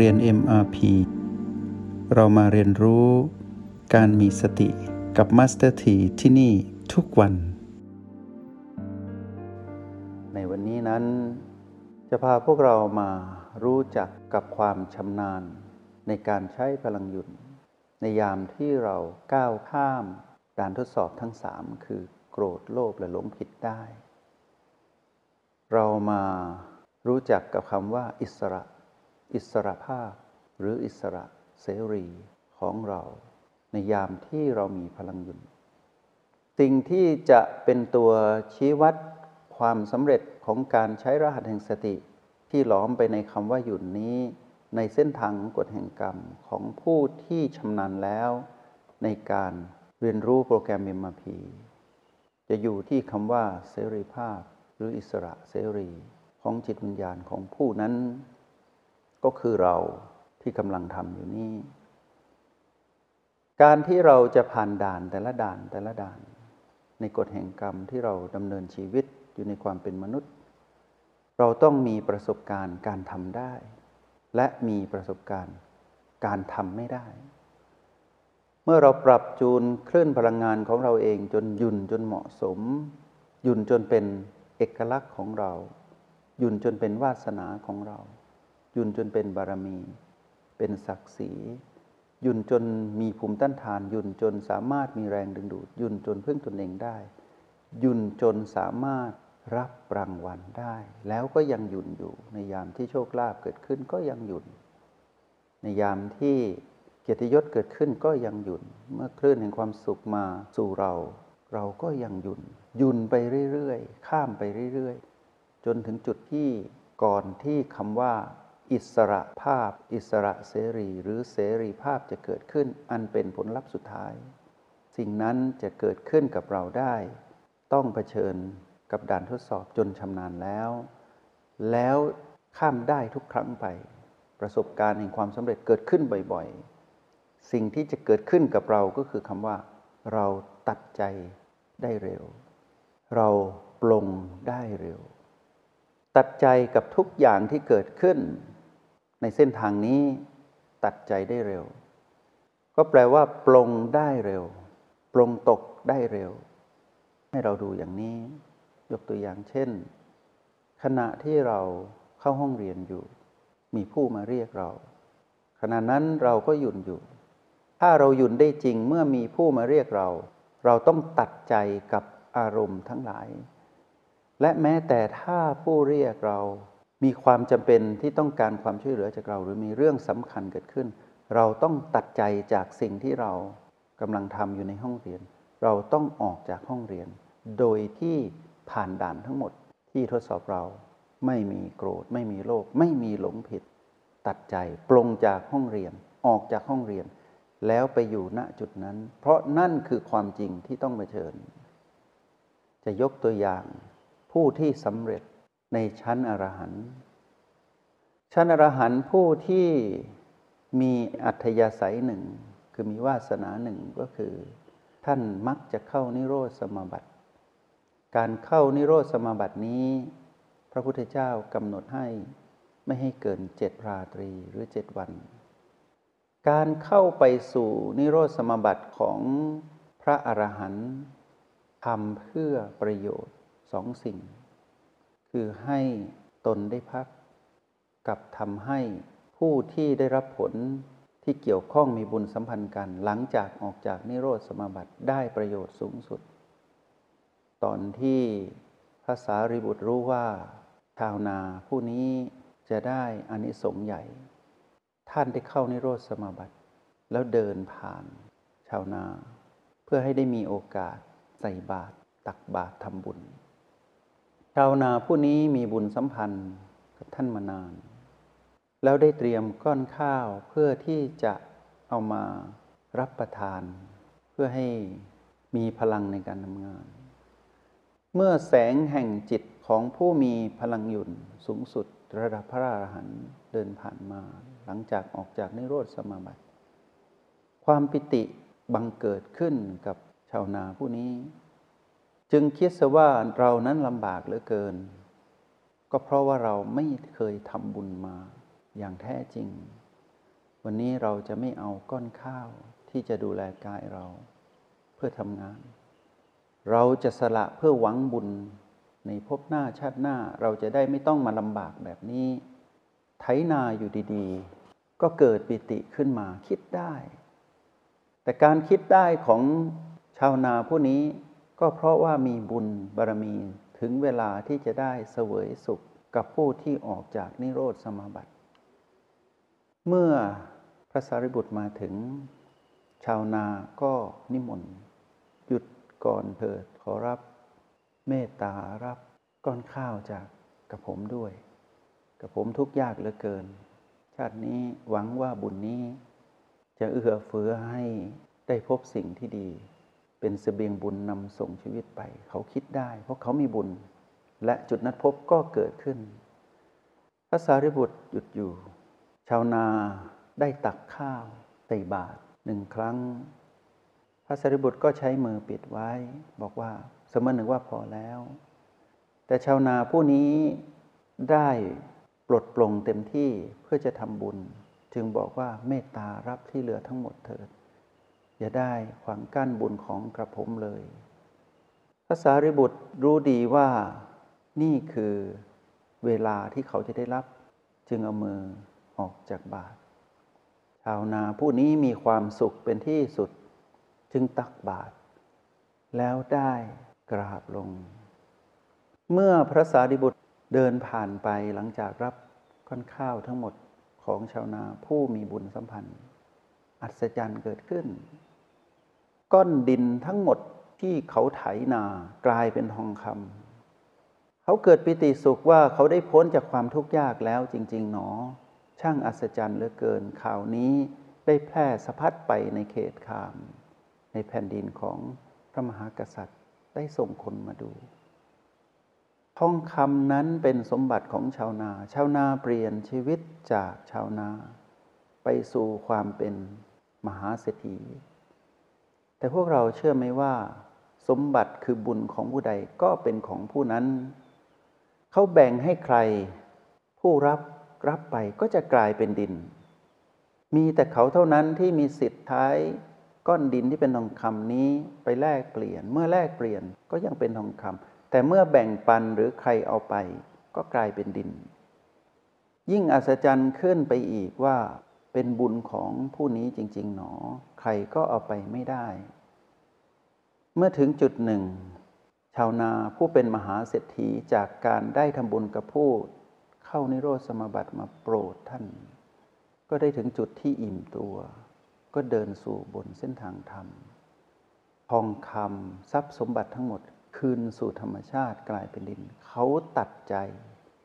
เรียน MRP เรามาเรียนรู้การมีสติกับ Master T ที่ที่นี่ทุกวัน ในวันนี้นั้น จะพาพวกเรามารู้จักกับความชำนาญ ในการใช้พลังหยุดในยามที่เราก้าวข้ามด่านทดสอบทั้งสามคือโกรธโลภและหลงผิดได้ เรามารู้จักกับคำว่าอิสระ อิสระภาพ หรืออิสระเสรีของเรา ในยามที่เรามีพลังหยุดสิ่งที่จะเป็นตัวชี้วัดความสำเร็จของการใช้รหัสแห่งสติ ที่หลอมไปในคำว่าหยุดนี้ ในเส้นทางกฎแห่งกรรมของผู้ที่ชำนาญแล้ว ในการเรียนรู้โปรแกรม MRP จะอยู่ที่คำว่าเสรีภาพ หรืออิสระเสรีของจิตวิญญาณของผู้นั้น ก็คือเราที่กำลังทำอยู่นี้การที่เราจะผ่านด่านแต่ละด่านแต่ละด่าน ในกฎแห่งกรรมที่เราดำเนินชีวิตอยู่ในความเป็นมนุษย์ เราต้องมีประสบการณ์การทำได้ และมีประสบการณ์การทำไม่ได้ เมื่อเราปรับจูนคลื่นพลังงานของเราเองจนยุ่นจนเหมาะสม ยุ่นจนเป็นเอกลักษณ์ของเรา ยุ่นจนเป็นวาสนาของเรา ยุ่นจนเป็นบารมี เป็นศักดิ์ศรียุ่นจนมีภูมิต้านทาน ยุ่นจนสามารถมีแรงดึงดูด ยุ่นจนพึ่งตนเองได้ ยุ่นจนสามารถรับรางวัลได้ แล้วก็ยังหยุ่นอยู่ในยามที่โชคลาภเกิดขึ้นก็ยังหยุ่น ในยามที่เกียรติยศเกิดขึ้นก็ยังหยุ่น เมื่อคลื่นแห่งความสุขมาสู่เรา เราก็ยังหยุ่นหยุ่นไปเรื่อยๆ ข้ามไปเรื่อยๆ จนถึงจุดที่ก่อนที่คำว่า อิสระภาพ อิสระเสรี หรือเสรีภาพจะเกิดขึ้นอันเป็นผลลัพธ์สุดท้าย สิ่งนั้นจะเกิดขึ้นกับเราได้ ต้องเผชิญกับด่านทดสอบจนชำนาญแล้ว แล้วข้ามได้ทุกครั้งไป ประสบการณ์แห่งความสำเร็จเกิดขึ้นบ่อยๆ สิ่งที่จะเกิดขึ้นกับเราก็คือคำว่า เราตัดใจได้เร็ว เราปลงได้เร็ว ตัดใจกับทุกอย่างที่เกิดขึ้น ในเส้นทางนี้ตัดใจได้เร็ว ก็แปลว่า ปลงได้เร็ว ปลงตกได้เร็ว ให้เราดูอย่างนี้ ยกตัวอย่างเช่น ขณะที่เราเข้าห้องเรียนอยู่ มีผู้มาเรียกเรา ขณะนั้นเราก็หยุดอยู่ ถ้าเราหยุดได้จริงเมื่อมีผู้มาเรียกเรา เราต้องตัดใจกับอารมณ์ทั้งหลาย และแม้แต่ถ้าผู้เรียกเรา มีความจำเป็นที่ต้องการความช่วยเหลือจากเรา หรือมีเรื่องสำคัญเกิดขึ้น เราต้องตัดใจจากสิ่งที่เรากำลังทำอยู่ในห้องเรียน เราต้องออกจากห้องเรียน โดยที่ผ่านด่านทั้งหมดที่ทดสอบเราไม่มีโกรธ ไม่มีโลภไม่มีหลงผิด ตัดใจปลงจากห้องเรียนออกจากห้องเรียน แล้วไปอยู่ณจุดนั้น เพราะนั่นคือความจริงที่ต้องเผชิญ จะยกตัวอย่างผู้ที่สำเร็จ ในชั้นอรหันต์ชั้นอรหันต์ผู้ที่มีอัธยาศัยหนึ่ง คือมีวาสนาหนึ่งก็คือ ท่านมักจะเข้านิโรธสมาบัติ การเข้านิโรธสมาบัตินี้ พระพุทธเจ้ากำหนดให้ไม่ให้เกินเจ็ดราตรีหรือเจ็ดวัน การเข้าไปสู่นิโรธสมาบัติของพระอรหันต์ทำเพื่อประโยชน์สองสิ่ง คือให้ตนได้พัก กับทำให้ผู้ที่ได้รับผลที่เกี่ยวข้องมีบุญสัมพันธ์กัน หลังจากออกจากนิโรธสมาบัติได้ประโยชน์สูงสุด ตอนที่ภาษาริบุตรรู้ว่า ชาวนาผู้นี้จะได้อานิสงส์ใหญ่ ท่านได้เข้านิโรธสมาบัติ แล้วเดินผ่าน ชาวนา เพื่อให้ได้มีโอกาสใส่บาตรตักบาตรทำบุญ ชาวนาผู้นี้มีบุญสัมพันธ์กับท่านมานาน แล้วได้เตรียมก้อนข้าวเพื่อที่จะเอามารับประทาน เพื่อให้มีพลังในการทำงาน เมื่อแสงแห่งจิตของผู้มีพลังหยุ่นสูงสุดระดับพระอรหันต์เดินผ่านมา หลังจากออกจากนิโรธสมาบัติ ความปิติบังเกิดขึ้นกับชาวนาผู้นี้ จึงคิดซะว่าเรานั้นลำบากเหลือเกิน ก็เพราะว่าเราไม่เคยทำบุญมาอย่างแท้จริง วันนี้เราจะไม่เอาก้อนข้าวที่จะดูแลกายเรา เพื่อทำงาน เราจะสละเพื่อหวังบุญในภพหน้าชาติหน้าเราจะได้ไม่ต้องมาลำบากแบบนี้ ไถนาอยู่ดีๆ ก็เกิดปิติขึ้นมาคิดได้ แต่การคิดได้ของชาวนาผู้นี้ ก็เพราะว่ามีบุญบารมีถึงเวลาที่จะได้เสวยสุขกับผู้ที่ออกจากนิโรธสมาบัติ เมื่อพระสารีบุตรมาถึง ชาวนาก็นิมนต์หยุดก่อนเถิดขอรับเมตตารับก้อนข้าวจากกับผมด้วยกับผมทุกข์ยากเหลือเกิน ชาตินี้หวังว่าบุญนี้ จะเอื้อเฟื้อให้ได้พบสิ่งที่ดี เป็นสเสบียงบุญนำส่งชีวิตไป เขาคิดได้ เพราะเขามีบุญ และจุดนัดพบก็เกิดขึ้น พระสารีบุตรหยุดอยู่ ชาวนาได้ตักข้าวใส่บาตรหนึ่งครั้ง พระสารีบุตรก็ใช้มือปิดไว้ บอกว่าสมมติหนึ่งว่าพอแล้ว แต่ชาวนาผู้นี้ได้ปลดปลงเต็มที่เพื่อจะทำบุญ จึงบอกว่าเมตตารับที่เหลือทั้งหมดเถิด อย่าได้ขวางกั้นบุญของกระผมเลยพระสารีบุตรรู้ดีว่านี่คือเวลาที่เขาจะได้รับ จึงเอามือออกจากบาตรชาวนาผู้นี้มีความสุขเป็นที่สุด จึงตักบาตรแล้วได้กราบลง เมื่อพระสารีบุตรเดินผ่านไปหลังจากรับก้อนข้าวทั้งหมดของชาวนาผู้มีบุญสัมพันธ์ อัศจรรย์เกิดขึ้น ก้อนดินทั้งหมดที่เขาไถนากลายเป็นทองคำเขาเกิดปิติสุขว่าเขาได้พ้นจากความทุกข์ยากแล้วจริง ๆ หนอ ช่างอัศจรรย์เหลือเกินข่าวนี้ได้แพร่สะพัดไปในเขตขาม ในแผ่นดินของพระมหากษัตริย์ได้ส่งคนมาดูทองคำนั้นเป็นสมบัติของชาวนา ชาวนาเปลี่ยนชีวิตจากชาวนา ไปสู่ความเป็นมหาเศรษฐี แต่พวกเราเชื่อไหมว่า สมบัติคือบุญของผู้ใดก็เป็นของผู้นั้น เขาแบ่งให้ใคร ผู้รับรับไปก็จะกลายเป็นดิน มีแต่เขาเท่านั้นที่มีสิทธิ์ท้ายก้อนดินที่เป็นทองคำนี้ไปแลกเปลี่ยน เมื่อแลกเปลี่ยนก็ยังเป็นทองคำแต่เมื่อแบ่งปันหรือใครเอาไป ก็กลายเป็นดิน ยิ่งอัศจรรย์ขึ้นไปอีกว่า เป็นบุญของผู้นี้จริง ๆ หนอ ใครก็เอาไปไม่ได้ เมื่อถึงจุดหนึ่ง ชาวนาผู้เป็นมหาเศรษฐีจากการได้ทำบุญกับผู้เข้านิโรธสมบัติมาโปรดท่าน ก็ได้ถึงจุดที่อิ่มตัว ก็เดินสู่บนเส้นทางธรรม ทองคำทรัพย์สมบัติทั้งหมดคืนสู่ธรรมชาติกลายเป็นดิน เขาตัดใจ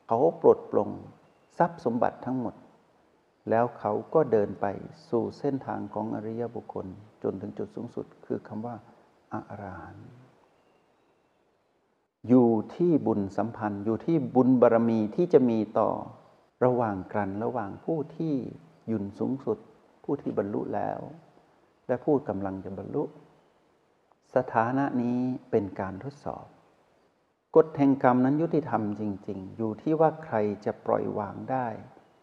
เขาปลดปลงทรัพย์สมบัติทั้งหมด แล้วเขาก็เดินไปสู่เส้นทางของอริยบุคคล จนถึงจุดสูงสุดคือคำว่าอาราหันอยู่ที่บุญสัมพันธ์ อยู่ที่บุญบารรมีที่จะมีต่อระหว่างกันระหว่างผู้ที่ยุ่นสูงสุด ผู้ที่บรรลุแล้ว และผู้กำลังจะบรรลุ สถานะนี้เป็นการทดสอบ กฎแห่งกรรมนั้นยุติธรรมจริง ๆ อยู่ที่ว่าใครจะปล่อยวางได้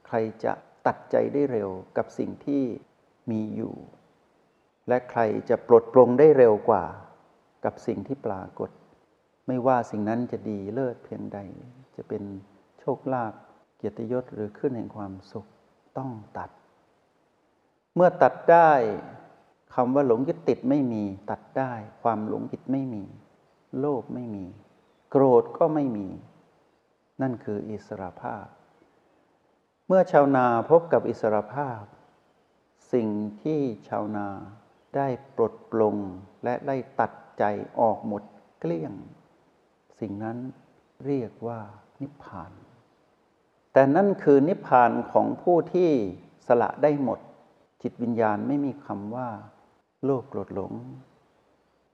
ใครจะ ตัดใจได้เร็วกับสิ่งที่มีอยู่ และใครจะปลดปลงได้เร็วกว่ากับสิ่งที่ปรากฏ ไม่ว่าสิ่งนั้นจะดีเลิศเพียงใด จะเป็นโชคลาภเกียรติยศหรือขึ้นแห่งความสุขต้องตัด เมื่อตัดได้คำว่าหลงยึดติดไม่มี ตัดได้ ความหลงยึดไม่มี โลภไม่มี โกรธก็ไม่มี นั่นคืออิสระภาพ เมื่อชาวนาพบกับอิสรภาพ สิ่งที่ชาวนาได้ปลดปลงและได้ตัดใจออกหมดเกลี้ยง สิ่งนั้นเรียกว่านิพพาน แต่นั่นคือนิพพานของผู้ที่สละได้หมด จิตวิญญาณไม่มีคำว่า โลภโกรธหลง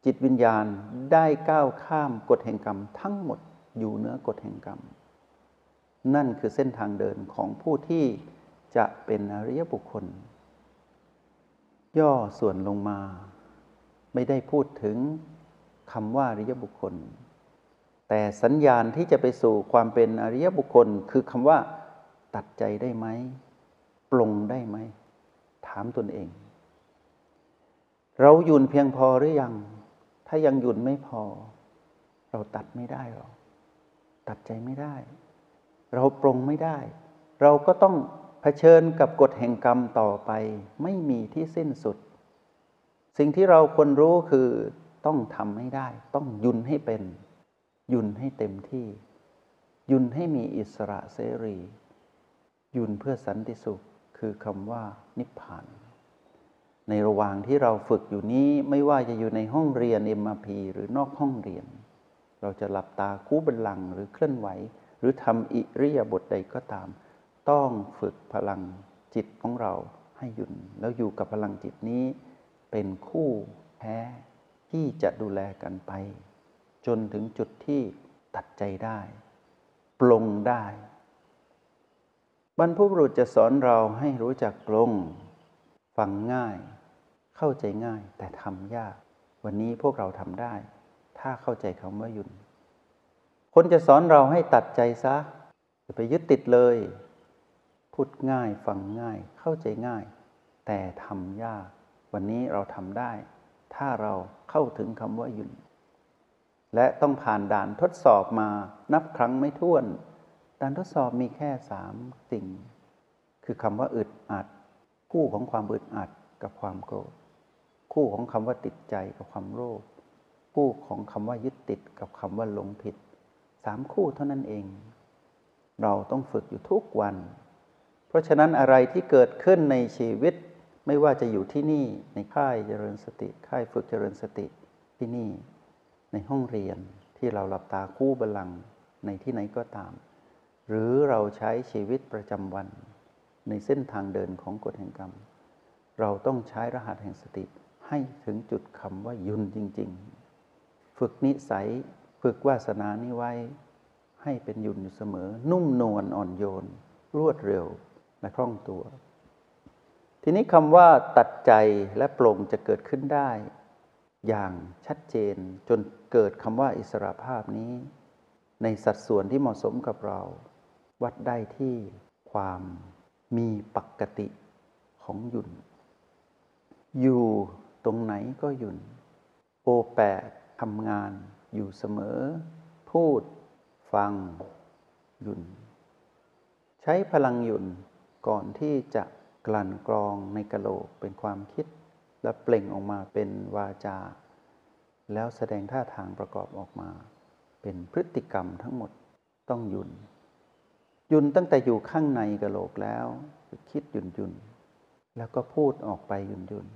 จิตวิญญาณได้ก้าวข้ามกฎแห่งกรรมทั้งหมดอยู่เหนือกฎแห่งกรรม นั่นคือเส้นทางเดินของผู้ที่จะเป็นอริยบุคคล ย่อส่วนลงมา ไม่ได้พูดถึงคำว่าอริยบุคคล แต่สัญญาณที่จะไปสู่ความเป็นอริยบุคคล คือคำว่า ตัดใจได้ไหมปลงได้ไหม ถามตนเอง เราหยุ่นเพียงพอหรือยัง ถ้ายังหยุ่นไม่พอ เราตัดไม่ได้หรอตัดใจไม่ได้ เราปรงไม่ได้ เราก็ต้องเผชิญกับกฎแห่งกรรมต่อไป ไม่มีที่สิ้นสุด สิ่งที่เราควรรู้คือต้องทำให้ได้ ต้องยุนให้เป็น ยุนให้เต็มที่ ยุนให้มีอิสระเสรี ยุนเพื่อสันติสุขคือคำว่านิพพาน ในระหว่างที่เราฝึกอยู่นี้ไม่ว่าจะอยู่ในห้องเรียน MRP หรือนอกห้องเรียน เราจะหลับตาคู่บันลังหรือเคลื่อนไหว หรือทำอิริยาบถใดก็ตาม ต้องฝึกพลังจิตของเราให้หยุดแล้วอยู่กับพลังจิตนี้เป็นคู่แท้ที่จะดูแลกันไป จนถึงจุดที่ตัดใจได้ปลงได้ บรรพบุรุษจะสอนเราให้รู้จักปลงฟังง่าย เข้าใจง่ายแต่ทำยาก วันนี้พวกเราทำได้ ถ้าเข้าใจคำว่าหยุด คนจะสอนเราให้ตัดใจซะอย่าไปยึดติดเลย พูดง่ายฟังง่ายเข้าใจง่าย แต่ทำยาก วันนี้เราทำได้ ถ้าเราเข้าถึงคำว่าหยุดและต้องผ่านด่านทดสอบมานับครั้งไม่ถ้วน ด่านทดสอบมีแค่สามสิ่ง คือคำว่าอึดอัด คู่ของความอึดอัดกับความโกรธ คู่ของคำว่าติดใจกับความโลภ คู่ของคำว่ายึดติดกับคำว่าหลงผิด สามคู่เท่านั้นเอง เราต้องฝึกอยู่ทุกวัน เพราะฉะนั้นอะไรที่เกิดขึ้นในชีวิตไม่ว่าจะอยู่ที่นี่ในค่ายเจริญสติ ค่ายฝึกเจริญสติที่นี่ ในห้องเรียนที่เราหลับตาคู่บาลังก์ในที่ไหนก็ตาม หรือเราใช้ชีวิตประจำวัน ในเส้นทางเดินของกฎแห่งกรรม เราต้องใช้รหัสแห่งสติให้ถึงจุดคำว่ายุนจริง ๆ ฝึกนิสัย ฝึกวาสนานี้ไว้ให้เป็นยุนอยู่เสมอ นุ่มนวลอ่อนโยน รวดเร็วและคล่องตัว ทีนี้คำว่าตัดใจและปลงจะเกิดขึ้นได้ อย่างชัดเจนจนเกิดคำว่าอิสระภาพนี้ ในสัดส่วนที่เหมาะสมกับเรา วัดได้ที่ความมีปกติของหยุน อยู่ตรงไหนก็หยุน โอแปดทำงาน อยู่เสมอ พูด ฟัง หยุนใช้พลังหยุนก่อนที่จะกลั่นกรองในกะโหลกเป็นความคิด และเปล่งออกมาเป็นวาจา แล้วแสดงท่าทางประกอบออกมา เป็นพฤติกรรมทั้งหมดต้องหยุนยุนตั้งแต่อยู่ข้างในกะโหลกแล้ว คิดหยุนยุนแล้วก็พูดออกไปหยุนยุน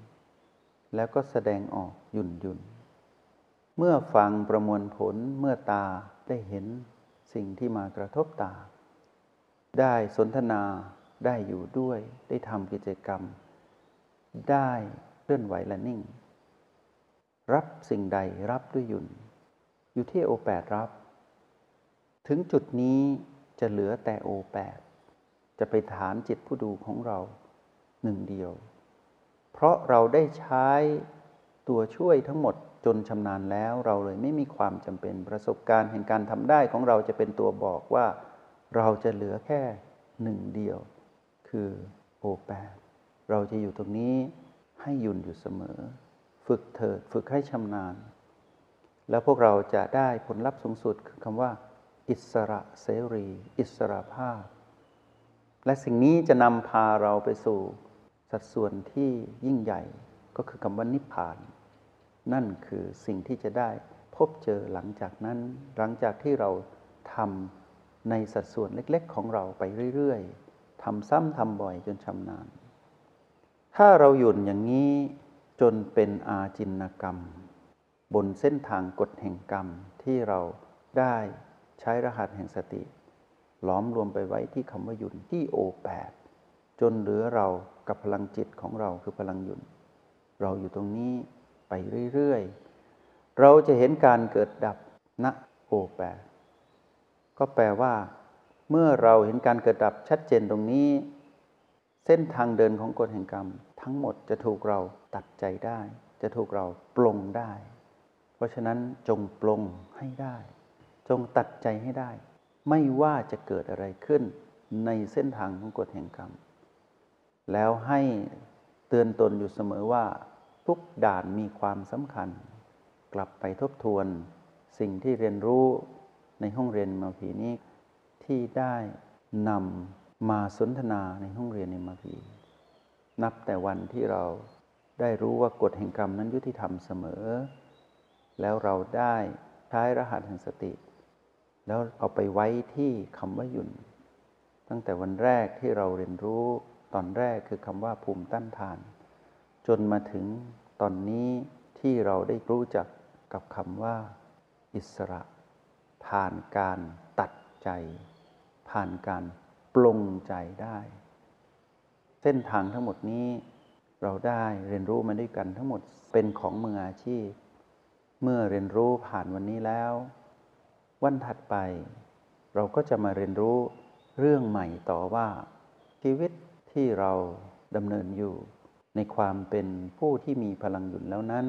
แล้วก็แสดงออกหยุนยุน เมื่อฟังประมวลผลเมื่อตาได้เห็นสิ่งที่มากระทบตา ได้สนทนาได้อยู่ด้วย ได้ทำกิจกรรม ได้เคลื่อนไหวและนิ่ง รับสิ่งใดรับด้วยยุนอยู่ที่โอแปดรับ ถึงจุดนี้จะเหลือแต่โอแปดจะไปฐานจิตผู้ดูของเราหนึ่งเดียว เพราะเราได้ใช้ตัวช่วยทั้งหมด จนชำนาญแล้วเราเลยไม่มีความจำเป็นประสบการณ์แห่งการทำได้ของเราจะเป็นตัวบอกว่าเราจะเหลือแค่หนึ่งเดียว คือโอแปดเราจะอยู่ตรงนี้ให้ยุ่นอยู่เสมอ ฝึกเถิดฝึกให้ชำนาญ แล้วพวกเราจะได้ผลลัพธ์สูงสุดคือคำว่า อิสระเสรี อิสระภาพ และสิ่งนี้จะนำพาเราไปสู่สัดส่วนที่ยิ่งใหญ่ก็คือคำว่านิพพาน นั่นคือสิ่งที่จะได้พบเจอหลังจากนั้น หลังจากที่เราทำในสัดส่วนเล็ก ๆ ของเราไปเรื่อย ๆทำซ้ำทำบ่อยจนชำนาญ ถ้าเราหยุ่นอย่างนี้จนเป็นอาจินกรรม บนเส้นทางกฎแห่งกรรมที่เราได้ใช้รหัสแห่งสติล้อมรวมไปไว้ที่คำว่าหยุ่นที่โอแปดจนเหลือเรากับพลังจิตของเราคือพลังหยุ่น เราอยู่ตรงนี้ ไปเรื่อยๆ เราจะเห็นการเกิดดับณโอแปดก็แปลว่า เมื่อเราเห็นการเกิดดับชัดเจนตรงนี้ เส้นทางเดินของกฎแห่งกรรม ทั้งหมดจะถูกเราตัดใจได้ จะถูกเราปลงได้ เพราะฉะนั้นจงปลงให้ได้ จงตัดใจให้ได้ ไม่ว่าจะเกิดอะไรขึ้นในเส้นทางของกฎแห่งกรรม แล้วให้เตือนตนอยู่เสมอว่า ทุกด่านมีความสำคัญ กลับไปทบทวน สิ่งที่เรียนรู้ในห้องเรียนมาพีนี้ ที่ได้นำมาสนทนาในห้องเรียนในมาพีนับแต่วันที่เราได้รู้ว่ากฎแห่งกรรมนั้นยุติธรรมเสมอ แล้วเราได้ใช้รหัสแห่งสติ แล้วเอาไปไว้ที่คำว่าหยุนตั้งแต่วันแรกที่เราเรียนรู้ตอนแรกคือคำว่าภูมิต้านทาน จนมาถึงตอนนี้ที่เราได้รู้จักกับคำว่า อิสระ ผ่านการตัดใจ ผ่านการปลงใจได้ เส้นทางทั้งหมดนี้เราได้เรียนรู้มาด้วยกันทั้งหมดเป็นของมืออาชีพ เมื่อเรียนรู้ผ่านวันนี้แล้ว วันถัดไป เราก็จะมาเรียนรู้เรื่องใหม่ต่อว่า ชีวิตที่เราดำเนินอยู่ ในความเป็นผู้ที่มีพลังหยุดแล้วนั้น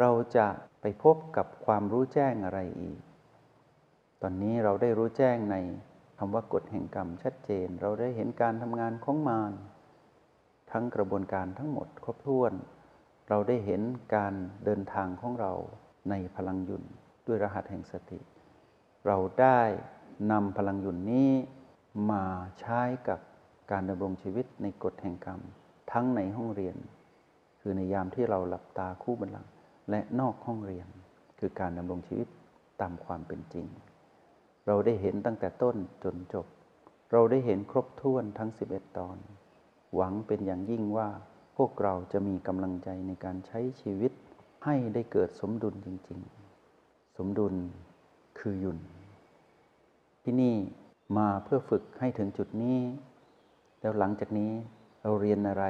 เราจะไปพบกับความรู้แจ้งอะไรอีก ตอนนี้เราได้รู้แจ้งในคำว่ากฎแห่งกรรมชัดเจน เราได้เห็นการทำงานของมารทั้งกระบวนการทั้งหมดครบถ้วน เราได้เห็นการเดินทางของเราในพลังหยุนด้วยรหัสแห่งสติ เราได้นำพลังหยุนนี้มาใช้กับการดำรงชีวิตในกฎแห่งกรรม ทั้งในห้องเรียน คือในยามที่เราหลับตาคู่บันลัง และนอกห้องเรียน คือการดำรงชีวิตตามความเป็นจริง เราได้เห็นตั้งแต่ต้นจนจบ เราได้เห็นครบถ้วนทั้ง 11 ตอน หวังเป็นอย่างยิ่งว่าพวกเราจะมีกำลังใจในการใช้ชีวิตให้ได้เกิดสมดุลจริง ๆ สมดุลคือหยุนที่นี่มาเพื่อฝึกให้ถึงจุดนี้ แล้วหลังจากนี้ เราเรียนอะไร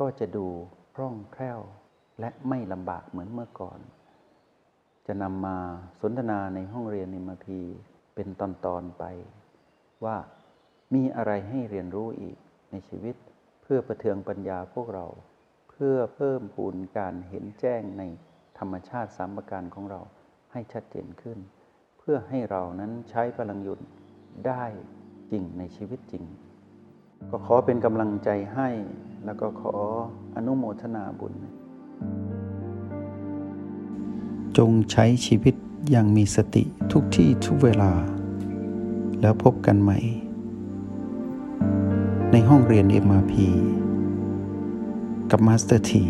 ก็จะดูคล่องแคล่ว และไม่ลำบากเหมือนเมื่อก่อน จะนำมาสนทนาในห้องเรียนในมพีเป็นตอนๆไป ว่ามีอะไรให้เรียนรู้อีกในชีวิต เพื่อประเทืองปัญญาพวกเรา เพื่อเพิ่มพูนการเห็นแจ้งในธรรมชาติสามประการของเราให้ชัดเจนขึ้น เพื่อให้เรานั้นใช้พลังหยุดได้จริงในชีวิตจริง ก็ขอเป็นกำลังใจให้ แล้วก็ขออนุโมทนาบุญ จงใช้ชีวิตอย่างมีสติทุกที่ทุกเวลา แล้วพบกันใหม่ ในห้องเรียน MRP กับมาสเตอร์ที